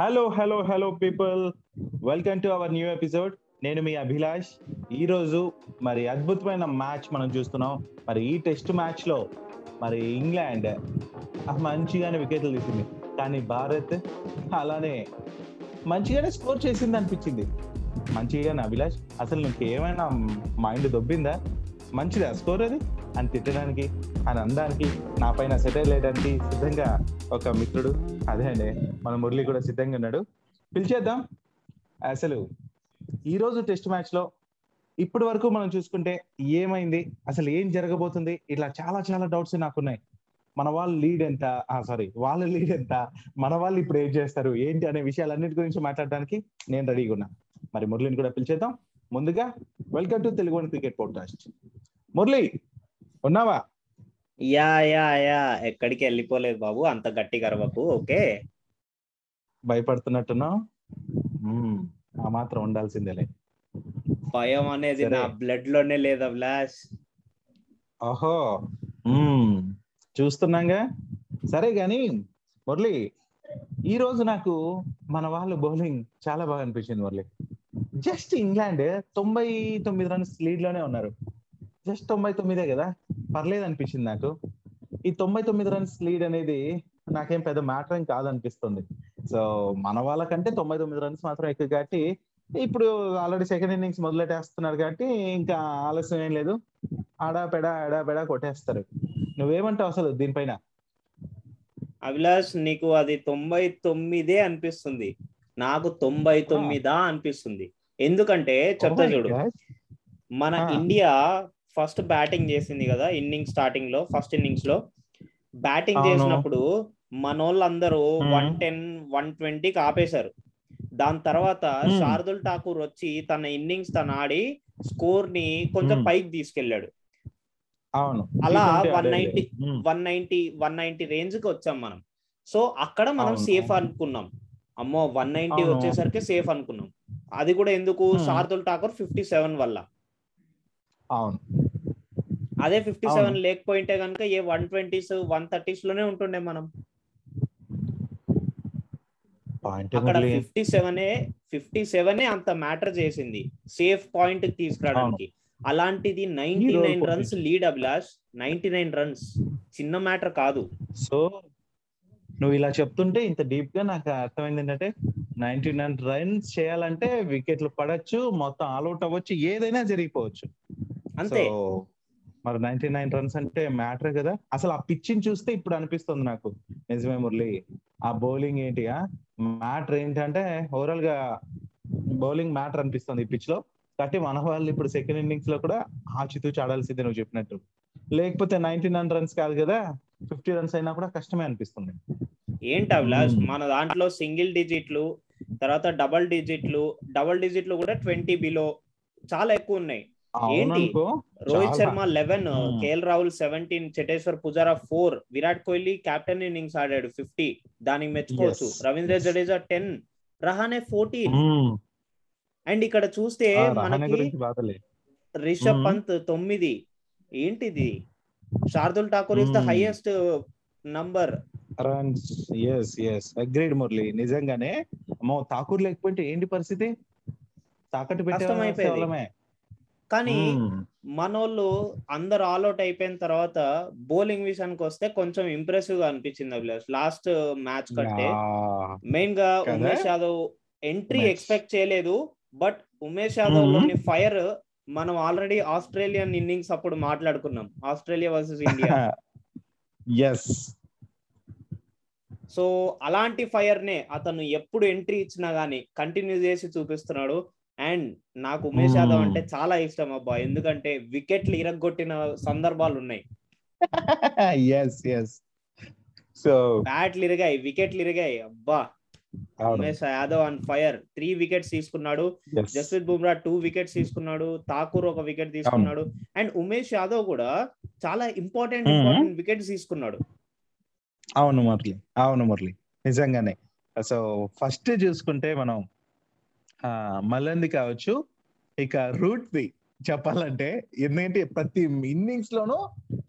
Hello hello hello people welcome to our new episode నేను మీ అభిలాష్. ఈ రోజు మరి అద్భుతమైన మ్యాచ్ మనం చూస్తున్నాం. మరి ఈ టెస్ట్ మ్యాచ్లో మరి ఇంగ్లాండ్ మంచిగానే వికెట్లు తీసింది. కానీ భారత్ అలానే మంచిగానే స్కోర్ చేసింది అనిపించింది. మంచిగానే అభిలాష్. అసలు నీకు ఏమైనా మైండ్ దొబ్బిందా? మంచిదా స్కోర్ అది? అని తిట్టడానికి అని అందానికి నా పైన సెటిల్ వేయడానికి సిద్ధంగా ఒక మిత్రుడు. అదే అండి. మన మురళి కూడా సిద్ధంగా ఉన్నాడు. పిలిచేద్దాం. అసలు ఈ రోజు టెస్ట్ మ్యాచ్లో ఇప్పటి వరకు మనం చూసుకుంటే ఏమైంది? అసలు ఏం జరగబోతుంది? ఇట్లా చాలా చాలా డౌట్స్ నాకున్నాయి మన వాళ్ళు లీడ్ ఎంత? సారీ వాళ్ళ లీడ్ ఎంత? మన వాళ్ళు ఇప్పుడు ఏం చేస్తారు? ఏంటి అనే విషయాలన్నిటి గురించి మాట్లాడడానికి నేను రెడీగా ఉన్నా. మరి మురళిని కూడా పిలిచేద్దాం. ముందుగా welcome to Telugu cricket podcast Murali ఉన్నావా? యా యా యా ఎక్కడికి వెళ్ళిపోలేదు బాబు. అంత గట్టి గర్వకు. ఓకే. భయపడుతున్నట్టున్నావు? మ్మ్. ఆ మాత్రం ఉండాల్సిందేలే. భయం అనేది. నా బ్లడ్లోనే లేదు అభిలాష్. ఓహో. మ్మ్. చూస్తున్నాగా? సరే గాని మురళి ఈ రోజు నాకు మన వాళ్ళు బౌలింగ్ చాలా బాగా అనిపించింది మురళి. జస్ట్ ఇంగ్లాండ్ తొంభై తొమ్మిది రన్స్ లీడ్లోనే ఉన్నారు. జస్ట్ తొంభై తొమ్మిదే కదా? పర్లేదు అనిపించింది నాకు. ఈ తొంభై తొమ్మిది రన్స్ లీడ్ అనేది నాకేం పెద్ద మ్యాటర్ ఏం కాదనిపిస్తుంది. సో మన వాళ్ళకంటే తొంభై తొమ్మిది రన్స్ మాత్రం ఎక్కువ కాబట్టి ఇప్పుడు ఆల్రెడీ సెకండ్ ఇన్నింగ్స్ మొదలెట్టేస్తున్నారు కాబట్టి ఇంకా ఆలస్యం ఏం లేదు. ఆడా పెడా ఆడా పెడా కొట్టేస్తారు. నువ్వేమంటావు అసలు దీనిపైన? అభిలాష్ నీకు అది తొంభై తొమ్మిదే అనిపిస్తుంది. నాకు తొంభై తొమ్మిదా అనిపిస్తుంది. ఎందుకంటే చెప్తా Oh చూడు. మన Ah. ఇండియా ఫస్ట్ బ్యాటింగ్ చేసింది కదా ఇన్నింగ్స్ స్టార్టింగ్లో ఫస్ట్ ఇన్నింగ్స్లో బ్యాటింగ్. చేసినప్పుడు మనోళ్ళందరూ. వన్ టెన్ వన్ ట్వంటీకి ఆపేశారు దాని తర్వాత. శార్దుల్ ఠాకూర్ వచ్చి తన ఇన్నింగ్స్ తను ఆడి స్కోర్ని కొంచెం. పైకి తీసుకెళ్ళాడు అవును అలా T20 190 ఆడేది. మ్మ్. వన్ నైన్టీ వన్ నైన్టీ రేంజ్కి వచ్చాం మనం సో అక్కడ మనం సేఫ్. అనుకున్నాం అమ్మో వన్ నైన్టీ. వచ్చేసరికి సేఫ్ అనుకున్నాం అది కూడా ఎందుకు. శార్దుల్ ఠాకూర్ ఫిఫ్టీ సెవెన్ వల్ల అవును. అదే ఫిఫ్టీ. సెవెన్ లేకపోయింటే కనుక ఏ వన్ ట్వంటీస్ వన్ థర్టీస్లోనే ఉంటుండే మనం. పాయింట్ అక్కడ ఫిఫ్టీ సెవెన్ ఫిఫ్టీ సెవెన్ అంత మ్యాటర్ చేసింది. సేఫ్ పాయింట్ తీసుకురావడానికి. అలాంటిది ninety nine. Runs lead Abhilash. Ninety nine runs చిన్న మ్యాటర్ కాదు. సో నువ్వు ఇలా చెప్తుంటే ఇంత డీప్గా నాకు అర్థమైంది ఏంటంటే నైన్టీ నైన్ రన్స్ చేయాలంటే వికెట్లు పడచ్చు మొత్తం ఆల్అౌట్ అవ్వచ్చు ఏదైనా జరిగిపోవచ్చు. అంతే. మరి నైన్టీ నైన్ రన్స్ అంటే మ్యాటర్ కదా. అసలు ఆ పిచ్చింగ్ చూస్తే ఇప్పుడు అనిపిస్తుంది నాకు. నిజమే మురళి. ఆ బౌలింగ్ ఏంటి మ్యాటర్ ఏంటంటే ఓవరాల్గా బౌలింగ్ మ్యాటర్ అనిపిస్తుంది ఈ పిచ్లో. కాబట్టి మన వాళ్ళు ఇప్పుడు సెకండ్ ఇన్నింగ్స్లో కూడా ఆచితూచి ఆడాల్సిందే నువ్వు చెప్పినట్టు. లేకపోతే నైన్టీ నైన్ రన్స్ కాదు కదా ఫిఫ్టీ రన్స్ అయినా కూడా కష్టమే అనిపిస్తుంది. ఏంటి Hmm. మన దాంట్లో సింగిల్ డిజిట్లు తర్వాత డబల్ డిజిట్లు డబల్ డిజిట్లు కూడా ట్వంటీ బిలో చాలా ఎక్కువ ఉన్నాయి. అవుననుకో Rohit. Sharma eleven. KL Rahul seventeen Cheteshwar Pujara four Virat Kohli captain innings ఆడాడు ఫిఫ్టీ దానికి మెచ్చుకోవచ్చు. Ravindra. Jadeja ten Rahane fourteen. And ఇక్కడ చూస్తే మనకి రిషబ్. పంత్ తొమ్మిది ఏంటిది Shardul Thakur is the. Highest number runs yes yes agreed Murali నిజంగానే అమ్మో ఠాకూర్ లేకపోతే ఏంటి పరిస్థితి తాకట్టు. పెట్టే వాళ్ళమే కానీ. మనోళ్ళు అందరు ఆల్అౌట్ అయిపోయిన తర్వాత బౌలింగ్ విషయానికి వస్తే కొంచెం ఇంప్రెసివ్గా అనిపించింది అభిలాష్ లాస్ట్ మ్యాచ్ కంటే. మెయిన్గా? ఉమేష్ యాదవ్ ఎంట్రీ. ఎక్స్పెక్ట్ చేయలేదు బట్ ఉమేష్ యాదవ్. లోని ఫైర్ మనం ఆల్రెడీ ఆస్ట్రేలియన్ ఇన్నింగ్స్ అప్పుడు మాట్లాడుకున్నాం Australia versus India yes so అలాంటి ఫైర్ నే అతను ఎప్పుడు ఎంట్రీ ఇచ్చినా గానీ కంటిన్యూ చేసి చూపిస్తున్నాడు అండ్ నాకు ఉమేష్ యాదవ్. అంటే చాలా ఇష్టం అబ్బా. ఎందుకంటే వికెట్లు ఇరగొట్టిన సందర్భాలు ఉన్నాయి. ఎస్ ఎస్ సో బ్యాట్లు ఇరిగాయి వికెట్లు ఇరిగాయి. అబ్బా. Umesh Yadav on fire. Three wickets తీసుకున్నాడు. జస్ప్రీత్ బుమ్రా టూ వికెట్స్ తీసుకున్నాడు. ఠాకూర్ ఒక వికెట్ తీసుకున్నాడు. అండ్ ఉమేష్ యాదవ్ కూడా చాలా ఇంపార్టెంట్. ఇంపార్టెంట్ వికెట్స్ తీసుకున్నాడు. అవును మురళి. అవును మురళి. నిజంగానే. సో ఫస్ట్ చూసుకుంటే మనం ఆ మల్లంది కావచ్చు. ఇక రూట్ ది చెప్పాలంటే ఎందుకంటే ప్రతి ఇన్నింగ్స్ లోనూ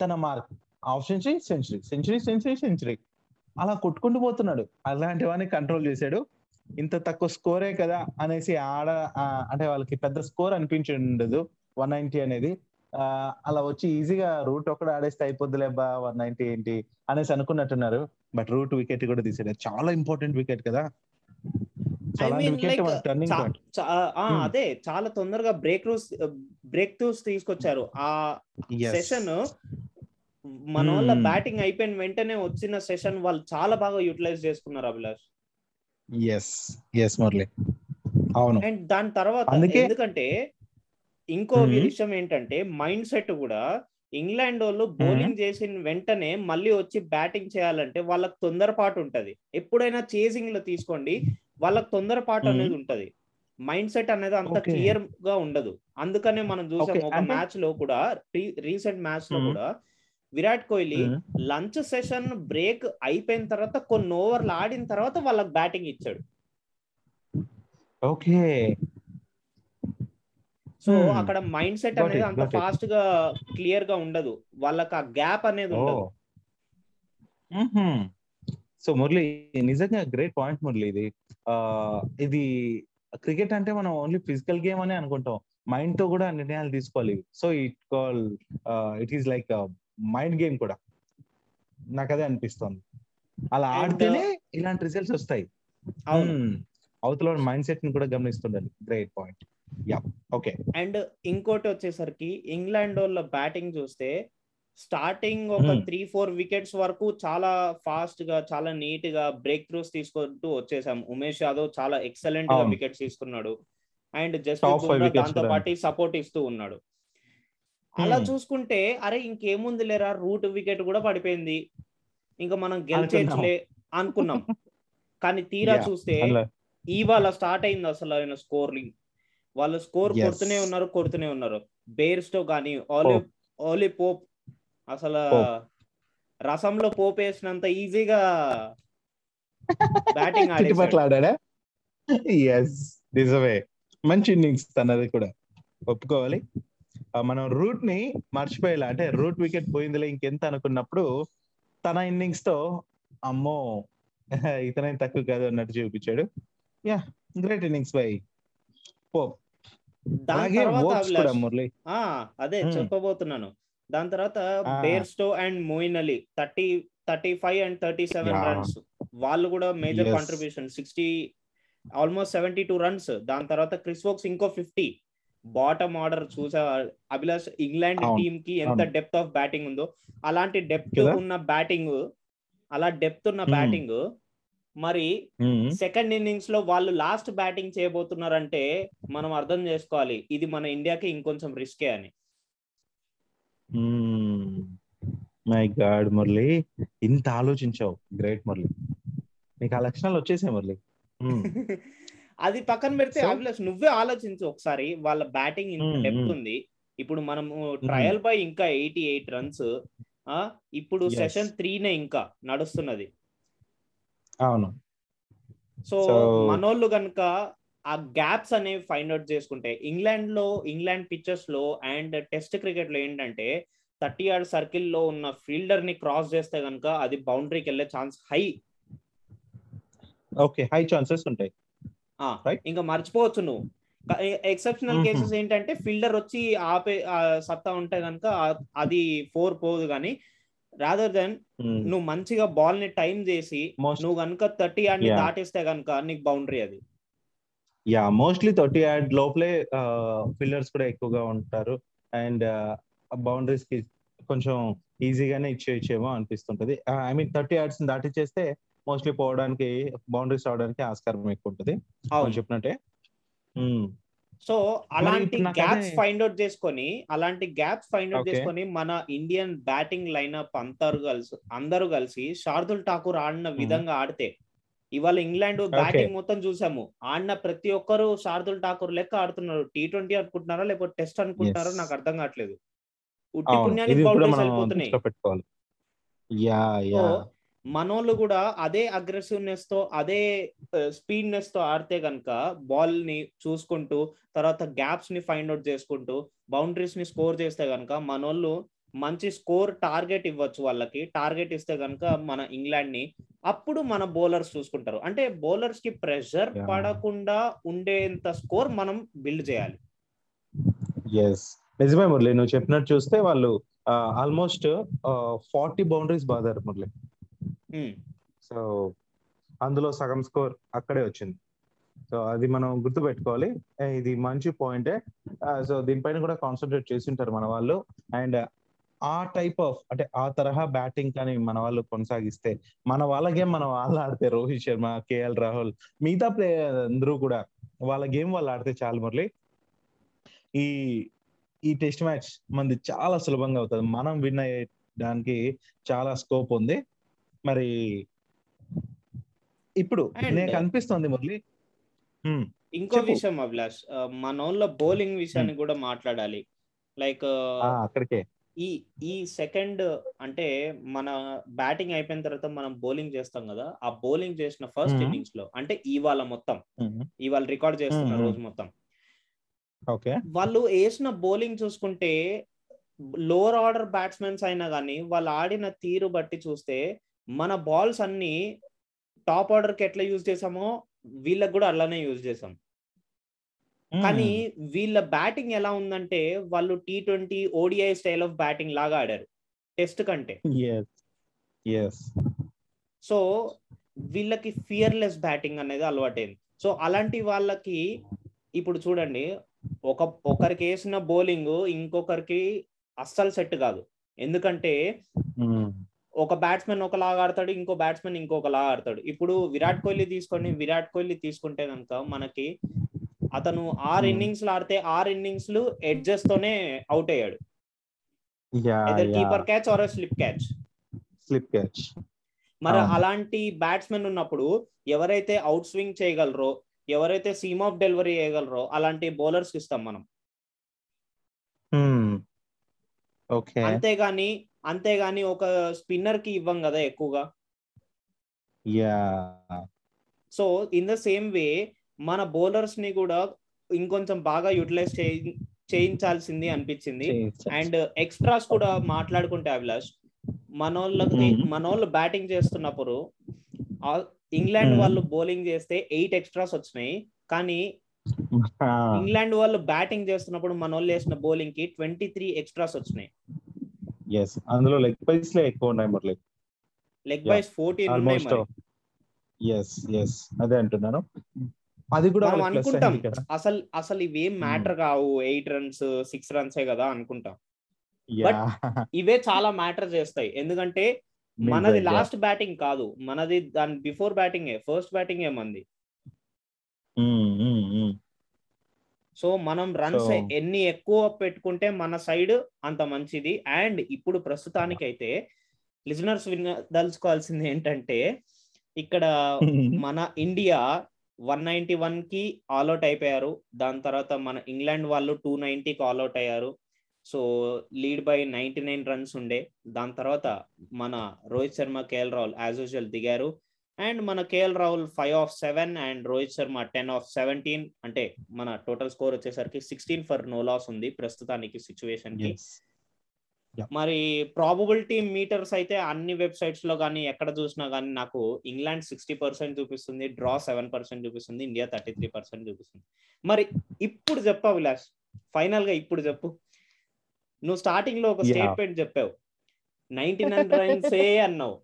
తన mark. Half century century century century century. అలా కొట్టుకుంటూ పోతున్నాడు. అలాంటి వాడిని కంట్రోల్ చేశాడు. ఇంత తక్కువ స్కోరే కదా అనేసి ఆడ ఆ, అంటే వాళ్ళకి పెద్ద స్కోర్ అనిపించి ఉండదు వన్ నైన్టీ అనేది. అలా వచ్చి ఈజీగా రూట్ ఒకటి ఆడేస్తే అయిపోద్దులేబ్బా వన్ నైన్టీ ఏంటి అనేసి అనుకున్నట్టున్నారు. బట్ రూట్ వికెట్ కూడా తీసాడు చాలా ఇంపార్టెంట్ వికెట్ కదా. Hmm. అదే చాలా తొందరగా బ్రేక్ రూస్ బ్రేక్ త్రూస్ తీసుకొచ్చారు. ఆ సెషన్ మన వాళ్ళ Hmm. బ్యాటింగ్ అయిపోయిన వెంటనే వచ్చిన సెషన్ వాళ్ళు చాలా బాగా యూటిలైజ్ చేసుకున్నారు అభిలాష్. Yes yes Murali. అవును. అండ్ దాని తర్వాత ఎందుకంటే ఇంకో Hmm. విషయం ఏంటంటే మైండ్ సెట్ కూడా ఇంగ్లాండ్ వాళ్ళు బౌలింగ్ చేసిన వెంటనే మళ్ళీ వచ్చి బ్యాటింగ్ చేయాలంటే వాళ్ళకి తొందరపాటు ఉంటది. ఎప్పుడైనా చేసింగ్లో తీసుకోండి. వాళ్ళకి తొందరపాటు. అనేది ఉంటది మైండ్ సెట్ అనేది అంత. క్లియర్గా ఉండదు అందుకనే మనం చూసాం ఒక మ్యాచ్లో కూడా రీసెంట్ మ్యాచ్లో. కూడా Virat Kohli lunch session break అయిపోయిన తర్వాత కొన్ని ఓవర్లు ఆడిన తర్వాత వాళ్ళకి బ్యాటింగ్ ఇచ్చాడు ఓకే సో. అక్కడ మైండ్ సెట్ అనేది అంత. ఫాస్ట్గా క్లియర్గా ఉండదు వాళ్ళకి ఆ గ్యాప్ అనేది ఉండదు సో మురళి నిజంగా గ్రేట్ పాయింట్ మురళి ఇది. ఆ ఇది క్రికెట్ అంటే మనం ఓన్లీ ఫిజికల్ గేమ్ అని అనుకుంటాం. మైండ్తో కూడా నిర్ణయాలు తీసుకోవాలి. So it call it is like mind game కూడా. నాకు అదే అనిపిస్తుంది. అలా ఆడితేనే ఇలాంటి రిజల్ట్స్ వస్తాయి. అవును. Hmm. అవతల మైండ్ సెట్ని కూడా గమనిస్తుండాలి great point yeah okay and ఇంకోటి వచ్చేసరికి ఇంగ్లాండ్ వాళ్ళ బ్యాటింగ్ చూస్తే స్టార్టింగ్ ఒక. త్రీ ఫోర్ వికెట్స్ వరకు చాలా ఫాస్ట్గా చాలా నీట్గా బ్రేక్ త్రూస్ తీసుకుంటూ వచ్చేసాం ఉమేష్ యాదవ్ చాలా ఎక్సలెంట్గా. వికెట్స్ తీసుకున్నాడు అండ్ జస్ప్రీత్ wickets దాంతో. పాటు సపోర్ట్ ఇస్తూ ఉన్నాడు అలా. చూసుకుంటే అరే ఇంకేముంది లేరా రూట్ వికెట్ కూడా పడిపోయింది ఇంకా మనం. గెలిచేయచ్చులే అనుకున్నాం కానీ తీరా. చూస్తే ఇవాళ స్టార్ట్ అయింది అసలు ఆయన స్కోర్లింగ్ వాళ్ళు స్కోర్. కొడుతూనే ఉన్నారు కొడుతూనే ఉన్నారు బేర్స్టో కానీ ఓలీ ఓలీ పోప్ అసలు. రసంలో పోప్ వేసినంత ఈజీగా బ్యాటింగ్ ఆడాడా ఎస్ నిజమే. మంచి ఇన్నింగ్స్ తనది కూడా. ఒప్పుకోవాలి. మనం రూట్ని మర్చిపోయేలా అంటే రూట్ వికెట్ పోయిందిలే ఇంకెంత అనుకున్నప్పుడు తన ఇన్నింగ్స్తో అమ్మో ఇతనే తక్కువ కాదు అన్నట్టు చూపించాడు. Yeah great innings by Pope అలాగే కూడా మురళి. అదే Hmm. చెప్పబోతున్నాను. దాని తర్వాత. Bairstow and Moeen Ali thirty thirty five and thirty seven. Runs వాళ్ళు కూడా major. Contribution sixty almost seventy two runs దాని తర్వాత క్రిస్ వోక్స్ ఇంకో ఫిఫ్టీ బాటమ్ ఆర్డర్ చూసా అభిలాష్ ఇంగ్లాండ్ టీమ్కి ఎంత. డెప్త్ ఆఫ్ బ్యాటింగ్ ఉందో అలాంటి డెప్త్? ఉన్న బ్యాటింగ్ అలా డెప్త్ ఉన్న Hmm. బ్యాటింగ్ మరి Hmm. సెకండ్ ఇన్నింగ్స్లో వాళ్ళు లాస్ట్ బ్యాటింగ్ చేయబోతున్నారంటే మనం అర్థం చేసుకోవాలి ఇది మన ఇండియాకి ఇంకొంచెం రిస్కే అని మై గాడ్ మురళి ఇంత ఆలోచించావు. గ్రేట్ మురళి నీకు ఆ లక్షణాలు వచ్చేసాయి మురళి Hmm. అది పక్కన పెడితే అభిలాష్ నువ్వే ఆలోచించు ఒకసారి. వాళ్ళ బ్యాటింగ్ ఇంత Hmm, డెప్త్ hmm. ఉంది. ఇప్పుడు మనము ట్రయల్ బై ఇంకా ఎయిటీ ఎయిట్ రన్స్ ఆ ఇప్పుడు. సెషన్ త్రీనే ఇంకా నడుస్తున్నది. అవును. సో మనోళ్ళు కనుక ఆ గ్యాప్స్ అనేవి ఫైండ్ అవుట్ చేసుకుంటే ఇంగ్లాండ్లో ఇంగ్లాండ్ పిక్చర్స్లో అండ్ టెస్ట్ క్రికెట్లో ఏంటంటే థర్టీ యార్డ్ సర్కిల్లో ఉన్న ఫీల్డర్ని క్రాస్ చేస్తే కనుక అది బౌండరీకి వెళ్ళే chance high okay high chances ఉంటాయి. ఇంకా మర్చిపోవచ్చు నువ్వు ఎక్సెప్షనల్. కేసెస్ ఏంటంటే ఫీల్డర్ వచ్చి ఆపే సత్తా ఉంటే కనుక అది ఫోర్ పోదు కానీ రాదర్ దెన్ నువ్వు మంచిగా బాల్ని టైం చేసి నువ్వు కనుక థర్టీ యార్డ్ని. దాటిస్తే కనుక నీకు బౌండరీ అది యా మోస్ట్లీ థర్టీ యాడ్ లోపలే ఫిల్లర్స్ కూడా ఎక్కువగా ఉంటారు. అండ్ బౌండరీస్కి కొంచెం ఈజీగానే ఇచ్చేయచ్చేమో అనిపిస్తుంటది. ఐ మీన్ థర్టీ యాడ్స్ దాటిచ్చేస్తే మోస్ట్లీ పోవడానికి బౌండరీస్ రావడానికి ఆస్కారం ఎక్కువ ఉంటుంది చెప్పినట్టే. సో అలాంటి గ్యాప్స్ ఫైండ్ అవుట్ చేసుకొని అలాంటి గ్యాప్స్ ఫైండ్ అవుట్. చేసుకొని మన ఇండియన్ బ్యాటింగ్ లైనప్ అందరు కలిసి అందరూ కలిసి శార్దుల్ ఠాకూర్ ఆడిన విధంగా ఆడితే ఇవాళ ఇంగ్లాండ్ బ్యాటింగ్ మొత్తం చూసాము. ఆడిన ప్రతి ఒక్కరు శార్దుల్ ఠాకూర్ లెక్క ఆడుతున్నారు. టీ ట్వంటీ అనుకుంటున్నారా? లేకపోతే టెస్ట్ అనుకుంటున్నారో. నాకు అర్థం కావట్లేదు. ఉట్టి పుణ్యానికి బౌండరీస్ వెళ్ళిపోతున్నాయి మనోళ్ళు కూడా అదే అగ్రెసివ్నెస్తో అదే స్పీడ్నెస్తో ఆడితే గనక బాల్ని చూసుకుంటూ తర్వాత గ్యాప్స్ని ఫైండ్ అవుట్ చేసుకుంటూ బౌండరీస్ని స్కోర్ చేస్తే గనక మనోళ్ళు మంచి స్కోర్ టార్గెట్ ఇవ్వచ్చు వాళ్ళకి. టార్గెట్ ఇస్తే కనుక మన ఇంగ్లాండ్ని అప్పుడు మన బౌలర్స్ చూసుకుంటారు. అంటే బౌలర్స్కి ప్రెషర్. పడకుండా ఉండేంత స్కోర్ మనం బిల్డ్ చేయాలి. ఎస్ నిజమే మురళి నువ్వు చెప్పినట్టు చూస్తే వాళ్ళు ఆల్మోస్ట్ ఫార్టీ బౌండరీస్ బాదారు మురళి. సో అందులో సగం స్కోర్ అక్కడే వచ్చింది. సో అది మనం గుర్తు పెట్టుకోవాలి ఏ, ఇది మంచి పాయింటే సో దీనిపైన కూడా కాన్సన్ట్రేట్ చేసి ఉంటారు మన వాళ్ళు. అండ్ ఆ టైప్ ఆఫ్ అంటే ఆ తరహా బ్యాటింగ్ కానీ మన వాళ్ళు కొనసాగిస్తే మన వాళ్ళ గేమ్ మనం వాళ్ళు ఆడితే రోహిత్ శర్మ కేఎల్ రాహుల్ మిగతా ప్లేయర్ అందరూ కూడా వాళ్ళ గేమ్ వాళ్ళు ఆడితే చాలు మురళి. ఈ ఈ టెస్ట్ మ్యాచ్ మనది చాలా సులభంగా అవుతుంది. మనం విన్ అయ్యడానికి చాలా స్కోప్ ఉంది. మరి ఇప్పుడు నాకు అనిపిస్తుంది మురళి. ఇంకో. విషయం అభిలాష్. ఆ, మన వాళ్ళ బౌలింగ్ విషయాన్ని కూడా మాట్లాడాలి. లైక్ అక్కడికే. ఈ ఈ సెకండ్ అంటే మన బ్యాటింగ్ అయిపోయిన తర్వాత మనం బౌలింగ్ చేస్తాం కదా ఆ బౌలింగ్ చేసిన ఫస్ట్. ఇన్నింగ్స్లో అంటే ఇవాళ మొత్తం ఇవాళ రికార్డ్ చేస్తున్న. రోజు మొత్తం ఓకే వాళ్ళు వేసిన బౌలింగ్ చూసుకుంటే లోవర్ ఆర్డర్ బ్యాట్స్మెన్స్ అయినా కానీ వాళ్ళు ఆడిన తీరు బట్టి చూస్తే మన బాల్స్ అన్ని టాప్ ఆర్డర్కి ఎట్లా యూజ్ చేసామో వీళ్ళకి కూడా అలానే యూజ్ చేసాం కానీ వీళ్ళ బ్యాటింగ్ ఎలా ఉందంటే వాళ్ళు T twenty ODI style of batting లాగా ఆడారు టెస్ట్ కంటే. సో వీళ్ళకి ఫియర్లెస్ బ్యాటింగ్ అనేది అలవాటైంది. సో అలాంటి వాళ్ళకి ఇప్పుడు చూడండి ఒక ఒకరికి వేసిన బౌలింగ్ ఇంకొకరికి అస్సలు సెట్ కాదు. ఎందుకంటే ఒక బ్యాట్స్మెన్ ఒకలాగా ఆడతాడు ఇంకో బ్యాట్స్మెన్ ఇంకొకలా ఆడతాడు. ఇప్పుడు విరాట్ కోహ్లీ తీసుకొని విరాట్ కోహ్లీ తీసుకుంటే కనుక మనకి అతను ఆరు Hmm. ఇన్నింగ్స్ ఆడితే ఆరు ఇన్నింగ్స్ ఎడ్జెస్ తోనే అవుట్ అయ్యాడు keeper catch or slip catch slip catch మరి అవును. అలాంటి బ్యాట్స్మెన్ ఉన్నప్పుడు ఎవరైతే అవుట్ స్వింగ్ చేయగలరో ఎవరైతే సీమ్ ఆఫ్ డెలివరీ చేయగలరో అలాంటి బౌలర్స్ ఇస్తాం మనం. ఓకే అంతేగాని అంతేగాని ఒక స్పిన్నర్కి ఇవ్వం కదా ఎక్కువగా. Yeah so in the same way మన బౌలర్స్ని కూడా ఇంకొంచెం బాగా యూటిలైజ్ చేయించాల్సింది అనిపించింది. అండ్ ఎక్స్ట్రాస్ కూడా మాట్లాడుకుంటే అభిలాష్ మనోళ్ళకి. మనోళ్ళు బ్యాటింగ్ చేస్తున్నప్పుడు ఇంగ్లాండ్. వాళ్ళు బౌలింగ్ చేస్తే ఎయిట్ ఎక్స్ట్రాస్ వచ్చినాయి. కానీ ఇంగ్లాండ్ వాళ్ళు బ్యాటింగ్ చేస్తున్నప్పుడు మనోళ్ళు వేసిన బౌలింగ్కి ట్వంటీ త్రీ ఎక్స్ట్రాస్ వచ్చినాయి. ఎస్ అందులో లెగ్ పైస్ లే ఎక్కువ ఉన్నాయి మురళి లెగ్. బైస్ ఫోర్టీన్ ఉన్నాయి మరి. ఎస్ ఎస్ అదే అంటున్నాను. అది కూడా మనం అనుకుంటాం. అసలు అసలు ఇవేం మ్యాటర్ కావు. ఎయిట్ రన్స్ సిక్స్ రన్సే కదా అనుకుంటాం. యా. ఇవే చాలా మ్యాటర్ చేస్తాయి. ఎందుకంటే మనది లాస్ట్ బ్యాటింగ్ కాదు. మనది దాని బిఫోర్ బ్యాటింగ్. ఫస్ట్ బ్యాటింగ్ ఏమంది సో మనం రన్స్ ఎన్ని ఎక్కువ పెట్టుకుంటే మన సైడ్ అంత మంచిది. అండ్ ఇప్పుడు ప్రస్తుతానికి అయితే లిజనర్స్ వినదలుచుకోవాల్సింది ఏంటంటే ఇక్కడ మన ఇండియా వన్ నైన్టీ వన్కి ఆల్అౌట్ అయిపోయారు. దాని తర్వాత మన ఇంగ్లాండ్ వాళ్ళు టూ నైంటీకి ఆల్అౌట్ అయ్యారు. So lead by ninety nine runs ఉండే. దాని తర్వాత మన Rohit Sharma KL Rahul as usual దిగారు. అండ్ మన KL Rahul five of seven and Rohit Sharma ten of seventeen. అంటే మన టోటల్ స్కోర్ వచ్చేసరికి సిక్స్టీన్ ఫర్ నో లాస్ ఉంది ప్రస్తుతానికి సిచ్యువేషన్కి. మరి ప్రాబబిలిటీ మీటర్స్ అయితే అన్ని వెబ్సైట్స్లో కానీ ఎక్కడ చూసినా కానీ నాకు ఇంగ్లాండ్ సిక్స్టీ పర్సెంట్ చూపిస్తుంది డ్రా సెవెన్ పర్సెంట్ చూపిస్తుంది ఇండియా థర్టీ త్రీ పర్సెంట్ చూపిస్తుంది. మరి ఇప్పుడు చెప్పు విలాస్ ఫైనల్గా ఇప్పుడు చెప్పు. నువ్వు స్టార్టింగ్లో ఒక. స్టేట్మెంట్ చెప్పావు. నైన్టీ నైన్ రన్స్ ఏ అన్నావు.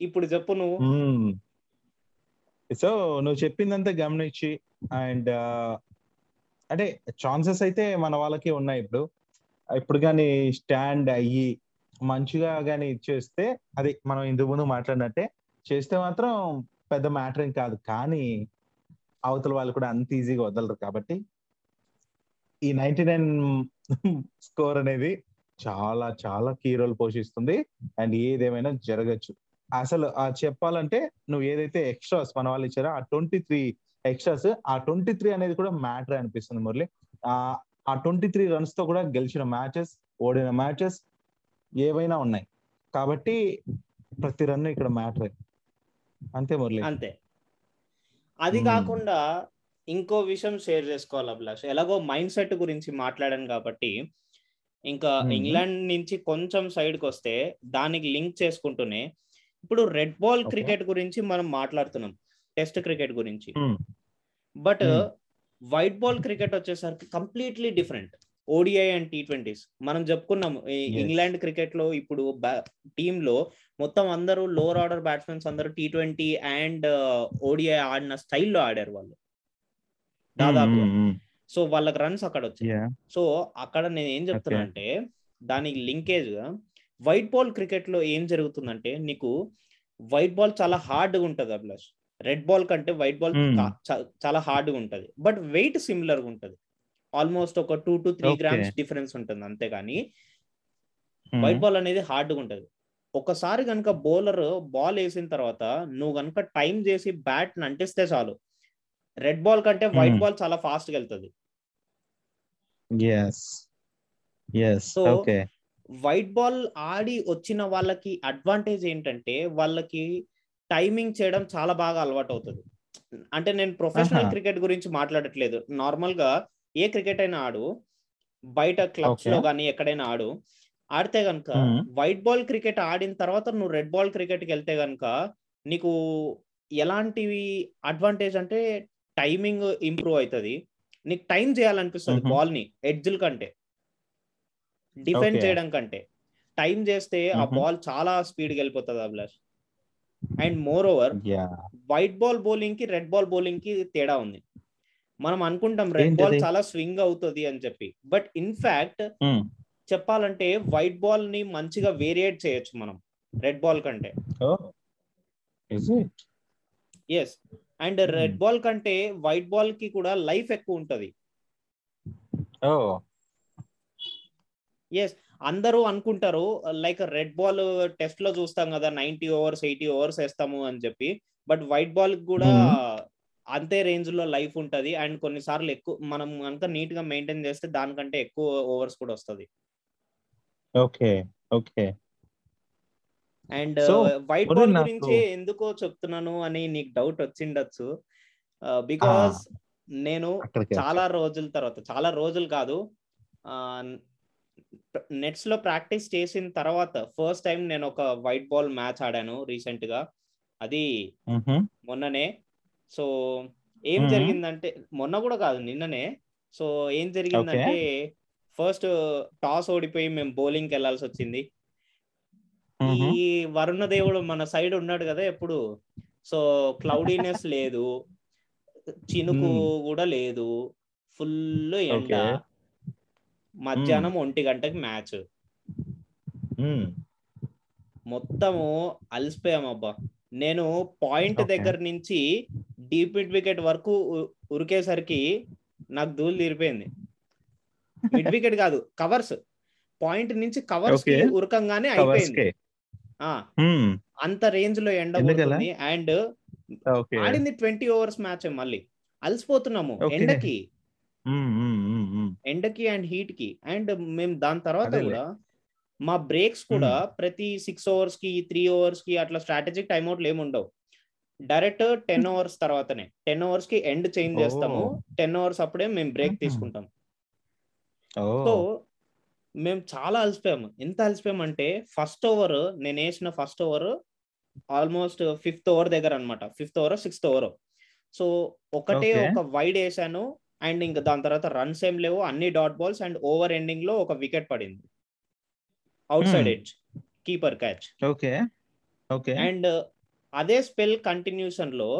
ఇప్పుడు చెప్పు నువ్వు. సో నువ్వు చెప్పిందంతా గమనించి అండ్ అంటే ఛాన్సెస్ అయితే మన వాళ్ళకి ఉన్నాయి ఇప్పుడు. ఇప్పుడు కానీ స్టాండ్ అయ్యి మంచిగా కానీ ఇచ్చేస్తే అది మనం ఇంతకు ముందు మాట్లాడినట్టే చేస్తే మాత్రం పెద్ద మ్యాటర్ ఏం కాదు. కానీ అవతల వాళ్ళు కూడా అంత ఈజీగా వదలరు కాబట్టి ఈ నైన్టీ నైన్ స్కోర్ అనేది చాలా చాలా కీ రోల్ పోషిస్తుంది. అండ్ ఏదేమైనా జరగచ్చు. అసలు ఆ చెప్పాలంటే నువ్వు ఏదైతే ఎక్స్ట్రాస్ మన వాళ్ళు ఇచ్చారో ఆ ట్వంటీ త్రీ ఎక్స్ట్రాస్ ఆ ట్వంటీ త్రీ అనేది కూడా మ్యాటర్ అనిపిస్తుంది మురళి. ఆ ట్వంటీ త్రీ రన్స్తో కూడా గెలిచిన మ్యాచెస్ ఓడిన మ్యాచెస్ ఏవైనా ఉన్నాయి కాబట్టి ప్రతి రన్ ఇక్కడ మ్యాటర్ అంతే మురళి అంతే అది. కాకుండా ఇంకో విషయం షేర్ చేసుకోవాలి అభిలాష్ ఎలాగో మైండ్ సెట్ గురించి మాట్లాడాను కాబట్టి ఇంకా. ఇంగ్లాండ్ నుంచి కొంచెం side కి వస్తే దానికి లింక్ చేసుకుంటూనే ఇప్పుడు రెడ్ బాల్. క్రికెట్ గురించి మనం మాట్లాడుతున్నాం టెస్ట్ క్రికెట్ గురించి. బట్. వైట్ బాల్ క్రికెట్ వచ్చేసరికి completely different. ODI and T twenties మనం చెప్పుకున్నాం ఈ Yes. ఇంగ్లాండ్ క్రికెట్లో ఇప్పుడు టీమ్లో మొత్తం అందరూ లోవర్ ఆర్డర్ బ్యాట్స్మెన్స్ అందరూ టీ ట్వంటీ అండ్ ఓడిఐ ఆడిన స్టైల్లో ఆడారు వాళ్ళు. దాదాపుగా. Mm, mm, mm. సో వాళ్ళకి రన్స్ అక్కడ వచ్చాయి. సో అక్కడ నేను ఏం చెప్తున్నా అంటే దానికి లింకేజ్ వైట్ బాల్ క్రికెట్లో ఏం జరుగుతుందంటే నీకు వైట్ బాల్ చాలా హార్డ్గా ఉంటది అభిలాష్. రెడ్ బాల్ కంటే వైట్ బాల్ Hmm. చాలా హార్డ్గా ఉంటది బట్ వెయిట్ సిమిలర్గా ఉంటది ఆల్మోస్ట్ ఒక two to three. Grams difference ఉంటుంది అంతేగాని. వైట్ బాల్ అనేది హార్డ్గా ఉంటది ఒకసారి కనుక బౌలర్ బాల్ వేసిన తర్వాత నువ్వు కనుక టైం చేసి బ్యాట్ అంటిస్తే చాలు రెడ్ బాల్ కంటే వైట్ Hmm. బాల్ చాలా ఫాస్ట్గా వెళ్తుంది Yes. Yes. So, Okay. White ball ఆడి వచ్చిన వాళ్ళకి అడ్వాంటేజ్ ఏంటంటే వాళ్ళకి టైమింగ్ చేయడం చాలా బాగా అలవాటు అవుతుంది అంటే నేను ప్రొఫెషనల్. క్రికెట్ గురించి మాట్లాడట్లేదు నార్మల్గా ఏ క్రికెట్ అయినా ఆడు బయట క్లబ్స్లో. కానీ ఎక్కడైనా ఆడు ఆడితే గనుక. వైట్ బాల్ క్రికెట్ ఆడిన తర్వాత నువ్వు రెడ్ బాల్ క్రికెట్కి వెళ్తే గనుక నీకు ఎలాంటివి అడ్వాంటేజ్ అంటే టైమింగ్ ఇంప్రూవ్ అవుతుంది నీకు టైం చేయాలనిపిస్తుంది. బాల్ని ఎడ్జ్ల కంటే డిఫెండ్. చేయడం కంటే టైం చేస్తే ఆ. బాల్ చాలా స్పీడ్ వెళ్ళిపోతుంది Abhilash and more over. White ball బౌలింగ్కి red ball బౌలింగ్కి తేడా ఉంది మనం అనుకుంటాం రెడ్ బాల్? చాలా స్వింగ్ అవుతుంది అని చెప్పి బట్ ఇన్ఫాక్ట్. చెప్పాలంటే వైట్ బాల్ని మంచిగా వేరియేట్ చేయొచ్చు మనం రెడ్ బాల్ కంటే? ఎస్ అండ్ రెడ్ బాల్ కంటే వైట్ బాల్కి కూడా లైఫ్ ఎక్కువ ఉంటది. ఎస్ అందరూ అనుకుంటారు లైక్ రెడ్ బాల్ టెస్ట్లో చూస్తాం కదా నైన్టీ ఓవర్స్ ఎయిటీ ఓవర్స్ వేస్తాము అని చెప్పి. బట్ వైట్ బాల్ కూడా అంతే రేంజ్లో లైఫ్ ఉంటది. అండ్ కొన్నిసార్లు ఎక్కువ మనం కనుక నీట్గా మెయింటైన్ చేస్తే దానికంటే ఎక్కువ ఓవర్స్ కూడా వస్తది. Okay. Okay. And white ball గురించి ఎందుకో చెప్తున్నాను అని నీకు డౌట్ వచ్చిండొచ్చు. బికాస్ నేను చాలా రోజుల తర్వాత చాలా రోజులు కాదు. నెట్స్లో ప్రాక్టీస్ చేసిన తర్వాత ఫస్ట్ టైం నేను ఒక వైట్ బాల్ మ్యాచ్ ఆడాను రీసెంట్గా అది. మొన్ననే సో ఏం. జరిగిందంటే మొన్న కూడా కాదు నిన్ననే సో ఏం జరిగిందంటే ఫస్ట్ టాస్ ఓడిపోయి మేము బౌలింగ్ వెళ్ళాల్సి వచ్చింది. ఈ వరుణ దేవుడు మన సైడ్ ఉన్నాడు కదా ఎప్పుడు సో క్లౌడీనెస్ లేదు చినుకు. కూడా లేదు ఫుల్ ఎండ. మధ్యాహ్నం ఒంటి గంటకి మ్యాచ్. మొత్తము అలసిపోయాం అబ్బా నేను పాయింట్. దగ్గర నుంచి డీప్ మిడ్ వికెట్ వరకు ఉరికేసరికి నాకు ధూళి తీరిపోయింది మిడ్ వికెట్ కాదు కవర్స్ పాయింట్ నుంచి కవర్స్. ఉరకంగానే అయిపోయింది. అంత రేంజ్లో ఎండ అండ్. ఆడింది ట్వంటీ ఓవర్స్ మ్యాచ్ మళ్ళీ అలసిపోతున్నాము. ఎండకి. ఎండకి అండ్ హీట్కి అండ్ మేము దాని తర్వాత. కూడా మా బ్రేక్స్ కూడా ప్రతి సిక్స్ ఓవర్స్కి త్రీ ఓవర్స్కి అట్లా స్ట్రాటజిక్ టైమ్అవుట్లు ఏమి ఉండవు. డైరెక్ట్ టెన్ అవర్స్ తర్వాతనే. టెన్ అవర్స్కి ఎండ్ చేంజ్ చేస్తాము. టెన్ అవర్స్ అప్పుడే మేము బ్రేక్. తీసుకుంటాం. సో మేము చాలా అలసిపోయాము ఎంత అలసిపోయామంటే ఫస్ట్ ఓవర్ నేను వేసిన first over almost fifth over దగ్గర అన్నమాట. Fifth over sixth over. So ఒకటే. ఒక వైడ్ వేసాను. అండ్ ఇంకా దాని తర్వాత రన్స్ ఏం లేవు అన్ని డాట్ బాల్స్ అండ్ ఓవర్ ఎండింగ్లో ఒక వికెట్ పడింది outside. Edge keeper catch Okay. Okay. And అదే spell కంటిన్యూషన్లో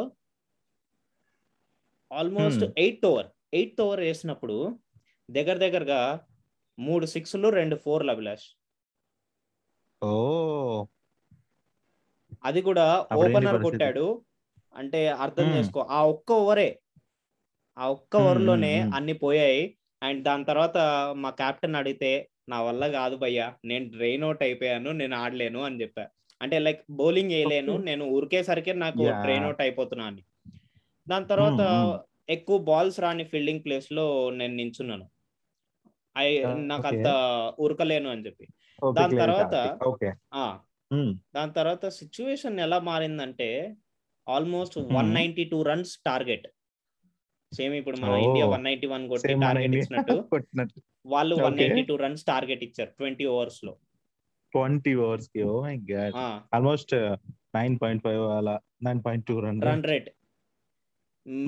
almost. Eighth over eighth over వేసినప్పుడు దగ్గర దగ్గరగా మూడు సిక్స్లు రెండు ఫోర్లు అభిలాష్ Oh. అది కూడా ఓపెనర్? కొట్టాడు అంటే అర్థం Hmm. చేసుకో ఆ ఒక్క ఓవరే ఆ ఒక్క ఓవర్లోనే hmm. అన్ని పోయాయి అండ్ దాని తర్వాత మా కెప్టెన్ అడిగితే నా వల్ల కాదు భయ్యా నేను డ్రైన్ అవుట్ అయిపోయాను నేను ఆడలేను అని చెప్పా అంటే లైక్ బౌలింగ్ వేయలేను. నేను ఉరికేసరికి నాకు. డ్రైన్ అవుట్ అయిపోతున్నా అని దాని తర్వాత. ఎక్కువ బాల్స్ రాని ఫీల్డింగ్ ప్లేస్లో నేను నించున్నాను ఐ నాకు. అంత ఉరకలేను అని చెప్పి దాని తర్వాత. దాని తర్వాత సిచ్యువేషన్ ఎలా మారిందంటే almost. One ninety two runs target same ఇప్పుడు మన. ఇండియా వన్ నైన్టీ వన్ కొట్టి టార్గెట్ ఇచ్చినట్టు వాళ్ళు one. Ninety two runs target ఇచ్చారు ట్వంటీ ఓవర్స్లో. ట్వంటీ ఓవర్స్కి ఓ my god almost nine point five అలా nine point two run run rate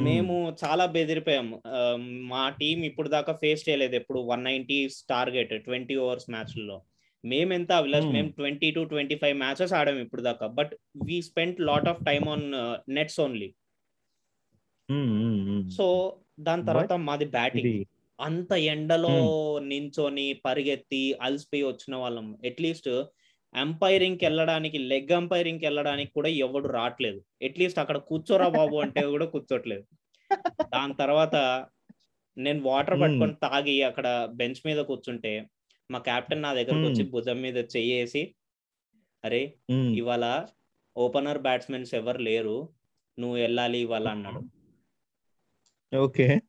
మేము చాలా బెదిరిపోయాం ఆ, మా టీం ఇప్పుడు దాకా ఫేస్ చేయలేదు ఎప్పుడు one ninety target twenty overs మ్యాచ్లలో మేము ఎంత అభిలాష్ Hmm. మేము twenty to twenty five matches ఆడాము ఇప్పుడు దాకా. But we spend lot of time on nets only so దాని తర్వాత మాది బ్యాటింగ్. అంత ఎండలో నించొని పరిగెత్తి అలసిపోయి వచ్చిన వాళ్ళం. అట్లీస్ట్ ఎంపైరింగ్కి వెళ్ళడానికి లెగ్ ఎంపైరింగ్కి వెళ్ళడానికి కూడా ఎవడు రావట్లేదు. అట్లీస్ట్ అక్కడ కూర్చోరా బాబు అంటే కూడా కూర్చోట్లేదు. దాని తర్వాత నేను వాటర్. పట్టుకొని తాగి అక్కడ బెంచ్ మీద కూర్చుంటే మా కెప్టెన్ నా దగ్గరకు. వచ్చి భుజం మీద చెయ్యేసి అరే. ఇవాళ ఓపెనర్ బ్యాట్స్మెన్స్ ఎవరు లేరు. నువ్వు వెళ్ళాలి ఇవాళ అన్నాడు. ఓకే.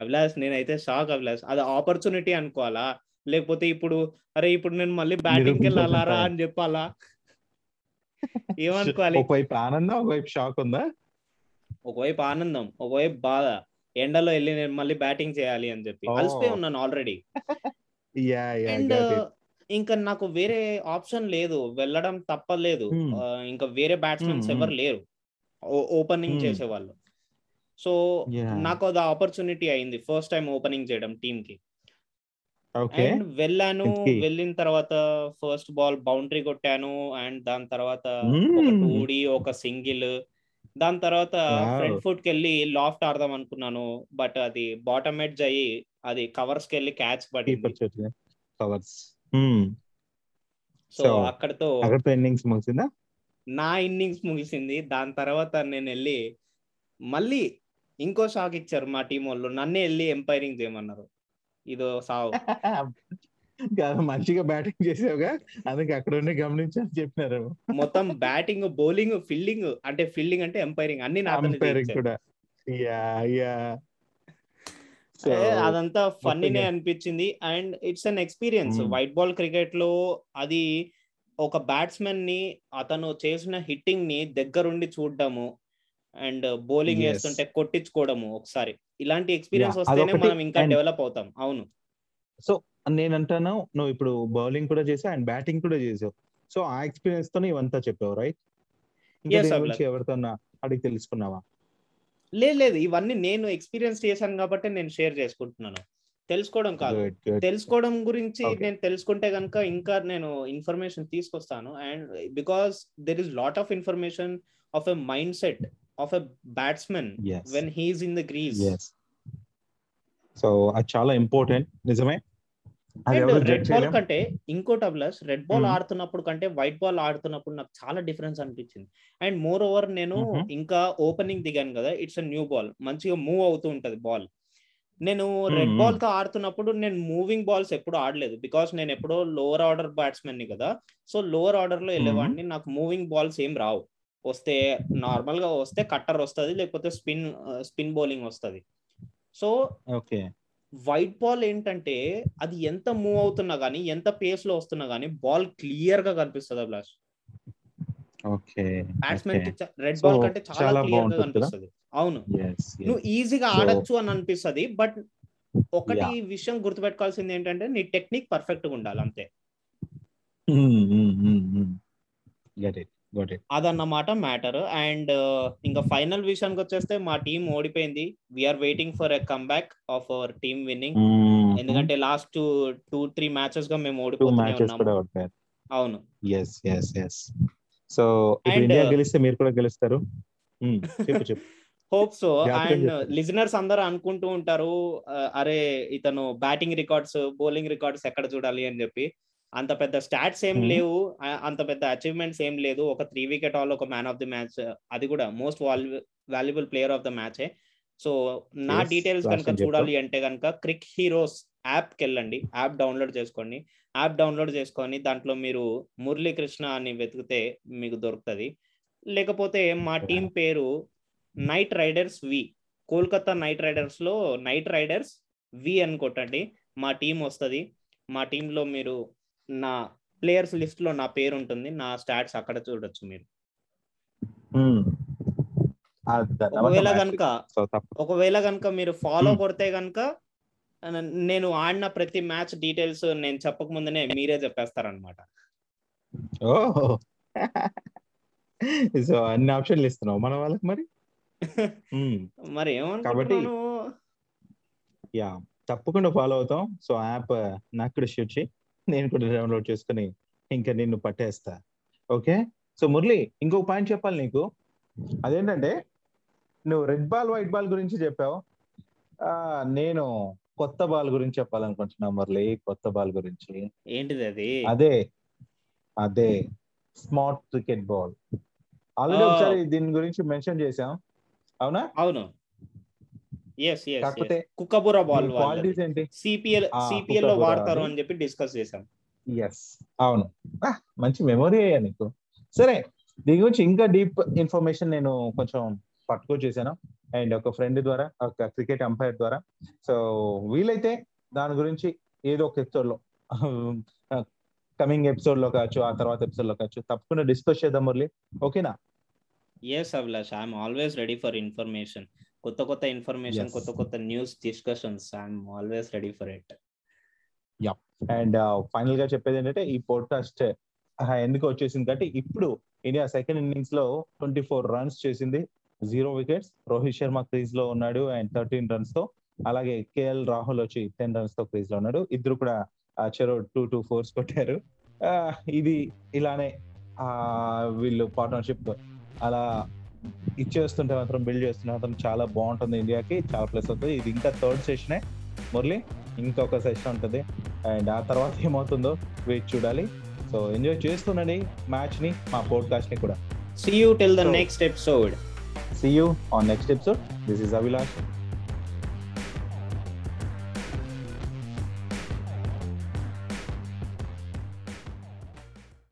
అభిలాష్ నేనైతే షాక్ అభిలాష్. అది ఆపర్చునిటీ అనుకోవాలా? లేకపోతే ఇప్పుడు అరే ఇప్పుడు నేను మళ్ళీ బ్యాటింగ్కి వెళ్ళాలారా అని చెప్పాలా? ఏమనుకోవాలి? ఒకవైపు ఆనందం ఒకవైపు షాక్ ఉందా? ఒకవైపు ఆనందం ఒకవైపు బాధ. ఎండలో వెళ్ళి నేను మళ్ళీ బ్యాటింగ్ చేయాలి అని చెప్పి. అలసిపోయి ఉన్నాను ఆల్రెడీ. అండ్ ఇంకా నాకు వేరే ఆప్షన్ లేదు. వెళ్ళడం తప్పలేదు. Hmm. ఇంకా వేరే బ్యాట్స్మెన్స్ Hmm, ఎవరు లేరు. Opening Hmm. చేసేవాళ్ళు. సో. నాకు అది ఆపర్చునిటీ అయింది ఫస్ట్ టైం ఓపెనింగ్ చేయడం టీమ్కి అండ్ వెళ్ళాను? వెళ్ళిన తర్వాత ఫస్ట్ బాల్ బౌండరీ కొట్టాను అండ్ దాని తర్వాత Hmm. ఒక టూడీ ఒక సింగిల్. దాని తర్వాత. ఫ్రంట్ ఫుట్కి వెళ్ళి లాఫ్ట్ ఆడదాం అనుకున్నాను బట్ అది బాటమ్ ఎడ్జ్ అయ్యి అది కవర్స్కి వెళ్ళి క్యాచ్ పడింది చేతిలో కవర్స్ సో అక్కడితో ఇన్నింగ్స్ ముగిసిందా? నా ఇన్నింగ్స్ ముగిసింది. దాని తర్వాత నేను వెళ్ళి మళ్ళీ ఇంకో షాక్ ఇచ్చారు మా టీం వాళ్ళు. నన్నే వెళ్ళి ఎంపైరింగ్ చేయమన్నారు. ఇదో సావు. కాదు, మంచిగా బ్యాటింగ్ చేసావుగా. అందుకే అక్కడ ఉండి గమనించని చెప్పినారు. మొత్తం బ్యాటింగ్ బౌలింగ్ ఫీల్డింగ్ అంటే ఫీల్డింగ్ అంటే ఎంపైరింగ్. అన్ని కూడా. యా అదంతా ఫన్నీనే. అనిపించింది. And it's an experience. White ball క్రికెట్లో అది ఒక బ్యాట్స్మెన్ని అతను చేసిన హిట్టింగ్ని దగ్గరుండి చూడడము. And bowling. వేస్తుంటే కొట్టించుకోవడము ఒకసారి. ఇలాంటి ఎక్స్పీరియన్స్ వస్తేనే. మనం ఇంకా డెవలప్ అవుతాం. అవును. సో నేను అంటాను నువ్వు ఇప్పుడు బౌలింగ్ కూడా చేసావు అండ్ బ్యాటింగ్ కూడా చేసావు. సో ఆ ఎక్స్పీరియన్స్ తోనే ఇవంతా చెప్పావు రైట్ ఎవరితోన్నా అడిగి తెలుసుకున్నావా? లేదు లేదు. ఇవన్నీ నేను ఎక్స్పీరియన్స్ చేశాను కాబట్టి నేను షేర్ చేసుకుంటున్నాను. తెలుసుకోవడం కాదు. తెలుసుకోవడం గురించి. నేను తెలుసుకుంటే కనుక ఇంకా నేను ఇన్ఫర్మేషన్ తీసుకొస్తాను. And because there is lot of information of a mind set of a batsmen yes when he's in the crease yes so అది చాలా ఇంపార్టెంట్ నిజమే? రెడ్ బాల్ కంటే ఇంకోటి అబ్లస్ రెడ్ బాల్. ఆడుతున్నప్పుడు కంటే వైట్ బాల్ ఆడుతున్నప్పుడు నాకు చాలా డిఫరెన్స్ అనిపించింది. అండ్ మోర్ ఓవర్ నేను Mhm. ఇంకా ఓపెనింగ్ దిగాను కదా ఇట్స్ అ న్యూ బాల్ మంచిగా మూవ్ అవుతూ ఉంటది బాల్ నేను రెడ్ Mhm. బాల్తో ఆడుతున్నప్పుడు నేను మూవింగ్ బాల్స్ ఎప్పుడు ఆడలేదు. బికాస్ నేను ఎప్పుడో లోవర్ ఆర్డర్ బ్యాట్స్మెన్ని కదా సో లోవర్ ఆర్డర్లో వెళ్ళేవాడిని. నాకు మూవింగ్ బాల్స్ ఏం రావు. వస్తే నార్మల్గా వస్తే కట్టర్ వస్తుంది లేకపోతే స్పిన్ స్పిన్ బౌలింగ్ వస్తుంది. So okay. వైట్ బాల్ ఏంటంటే అది ఎంత మూవ్ అవుతున్నా గానీ ఎంత పేస్లో వస్తున్నా గానీ బాల్ క్లియర్గా కనిపిస్తుంది Abhilash. Okay batsmen red ball కంటే చాలా క్లియర్గా? కనిపిస్తుంది. అవును. నువ్వు ఈజీగా ఆడొచ్చు అని అనిపిస్తుంది బట్ ఒకటి విషయం గుర్తుపెట్టుకోవాల్సింది ఏంటంటే నీ టెక్నిక్ పర్ఫెక్ట్గా ఉండాలి అంతే. ఇట్ గట్ ఇట్ అదన్నమాట మ్యాటర్. అండ్ ఇంకా ఫైనల్ విషయానికి వచ్చేస్తే మా టీం ఓడిపోయింది. We are waiting for a comeback of our team winning ఎందుకంటే లాస్ట్ టూ టూ త్రీ మ్యాచెస్గా మేము టూ ఓడిపోతూనే మ్యాచెస్ కూడా ఉన్నాము అవుతారు అవును yes yes yes so India గెలిస్తే మీరు కూడా గెలుస్తారు. చెప్పు చెప్పు. Hope so and. లిజనర్స్ అందరూ అనుకుంటూ ఉంటారు అరే ఇతను బ్యాటింగ్ రికార్డ్స్ బౌలింగ్ రికార్డ్స్ ఎక్కడ చూడాలి? అని చెప్పి. అంత పెద్ద స్టాట్స్ ఏం. లేవు. అంత పెద్ద అచీవ్మెంట్స్ ఏం లేదు. ఒక త్రీ వికెట్ ఆల్ ఒక మ్యాన్ ఆఫ్ ది మ్యాచ్ అది కూడా most valuable player of the match so నా డీటెయిల్స్ కనుక. చూడాలి అంటే కనుక క్రిక్ హీరోస్ యాప్కి వెళ్ళండి. యాప్ డౌన్లోడ్ చేసుకోండి. యాప్ డౌన్లోడ్ చేసుకొని దాంట్లో మీరు మురళీకృష్ణ అని వెతికితే మీకు దొరుకుతుంది. లేకపోతే మా టీం పేరు Knight Riders V Kolkata Knight రైడర్స్లో Knight Riders V అని కొట్టండి. మా టీం వస్తుంది. మా టీంలో మీరు నా ప్లేయర్స్ లిస్ట్లో నా పేరు ఉంటుంది నా స్టాట్స్ అక్కడ చూడొచ్చు మీరు. ఒకవేళ కనుక ఒకవేళ కనుక మీరు ఫాలో. కొడితే కనుక నేను ఆడిన ప్రతి మ్యాచ్ డీటెయిల్స్ నేను చెప్పక ముందునే మీరే చెప్పేస్తారనమాట సో అన్ని ఆప్షన్లు ఇస్తున్నావు మన వాళ్ళకి మరి. మరి ఏమనుకుంటున్నాను? యా తప్పకుండా ఫాలో అవుతాం. సో యాప్ నాకు కూడా షూట్ చేయి. నేను కూడా డౌన్లోడ్ చేసుకుని ఇంకా నిన్ను పట్టేస్తా. ఓకే సో మురళి ఇంకొక పాయింట్ చెప్పాలి నీకు. అదేంటంటే నువ్వు రెడ్ బాల్ వైట్ బాల్ గురించి చెప్పావు. నేను కొత్త బాల్ గురించి చెప్పాలనుకుంటున్నా మురళి కొత్త బాల్ గురించి. ఏంటిది అది? అదే అదే స్మార్ట్ క్రికెట్ బాల్ ఆల్రెడీ. ఒకసారి దీని గురించి మెన్షన్ చేసాం అవునా? అవును. ఎస్ ఎస్ కాకపోతే కుక్కబుర బాల్ క్వాలిటీస్ ఏంటి? సిపిఎల్ సిపిఎల్లో వాడతారు. అని చెప్పి డిస్కస్ చేసాం ఎస్ అవును. మంచి మెమొరీ అయ్యా నీకు. సరే దీని గురించి ఇంకా డీప్ ఇన్ఫర్మేషన్ నేను కొంచెం పట్టుకొచ్చేసాను అండ్ ఒక ఫ్రెండ్ ద్వారా ఒక క్రికెట్ అంపైర్ ద్వారా. సో వీలైతే దాని గురించి ఏదో ఒక ఎపిసోడ్లో కమింగ్ ఎపిసోడ్లో కావచ్చు ఆ తర్వాత ఎపిసోడ్లో కావచ్చు తప్పకుండా డిస్కస్ చేద్దాం మురళి. ఓకేనా yes Abhilash I'm always ready for information కొత్త కొత్త ఇన్ఫర్మేషన్. కొత్త కొత్త news discussions I'm always ready for it. And ఫైనల్గా చెప్పేది ఏంటంటే ఈ పోడ్కాస్ట్ ఎందుకు వచ్చేసింది అంటే ఇప్పుడు ఇండియా సెకండ్ ఇన్నింగ్స్లో ట్వంటీ ఫోర్ రన్స్ చేసింది. జీరో వికెట్స్ రోహిత్ శర్మ క్రీజ్లో ఉన్నాడు అండ్ థర్టీన్ రన్స్తో. అలాగే కేఎల్ రాహుల్ వచ్చి టెన్ రన్స్తో క్రీజ్లో ఉన్నాడు. ఇద్దరు కూడా చెరో టూ టూ ఫోర్స్ కొట్టారు. ఇది ఇలానే వీళ్ళు పార్ట్నర్షిప్ అలా ఇచ్చేస్తుంటే మాత్రం బిల్డ్ చేస్తుంటే మాత్రం చాలా బాగుంటుంది ఇండియాకి చాలా ప్లస్ అవుతుంది ఇది ఇంకా థర్డ్ సెషనే మురళి ఇంకొక సెషన్ ఉంటుంది. అండ్ ఆ తర్వాత ఏమవుతుందో వెయిట్ చూడాలి. సో ఎంజాయ్ చేస్తుండండి మ్యాచ్ని మా పోడ్కాస్ట్ని కూడా. See you till the next episode see you on next episode this is Abhilash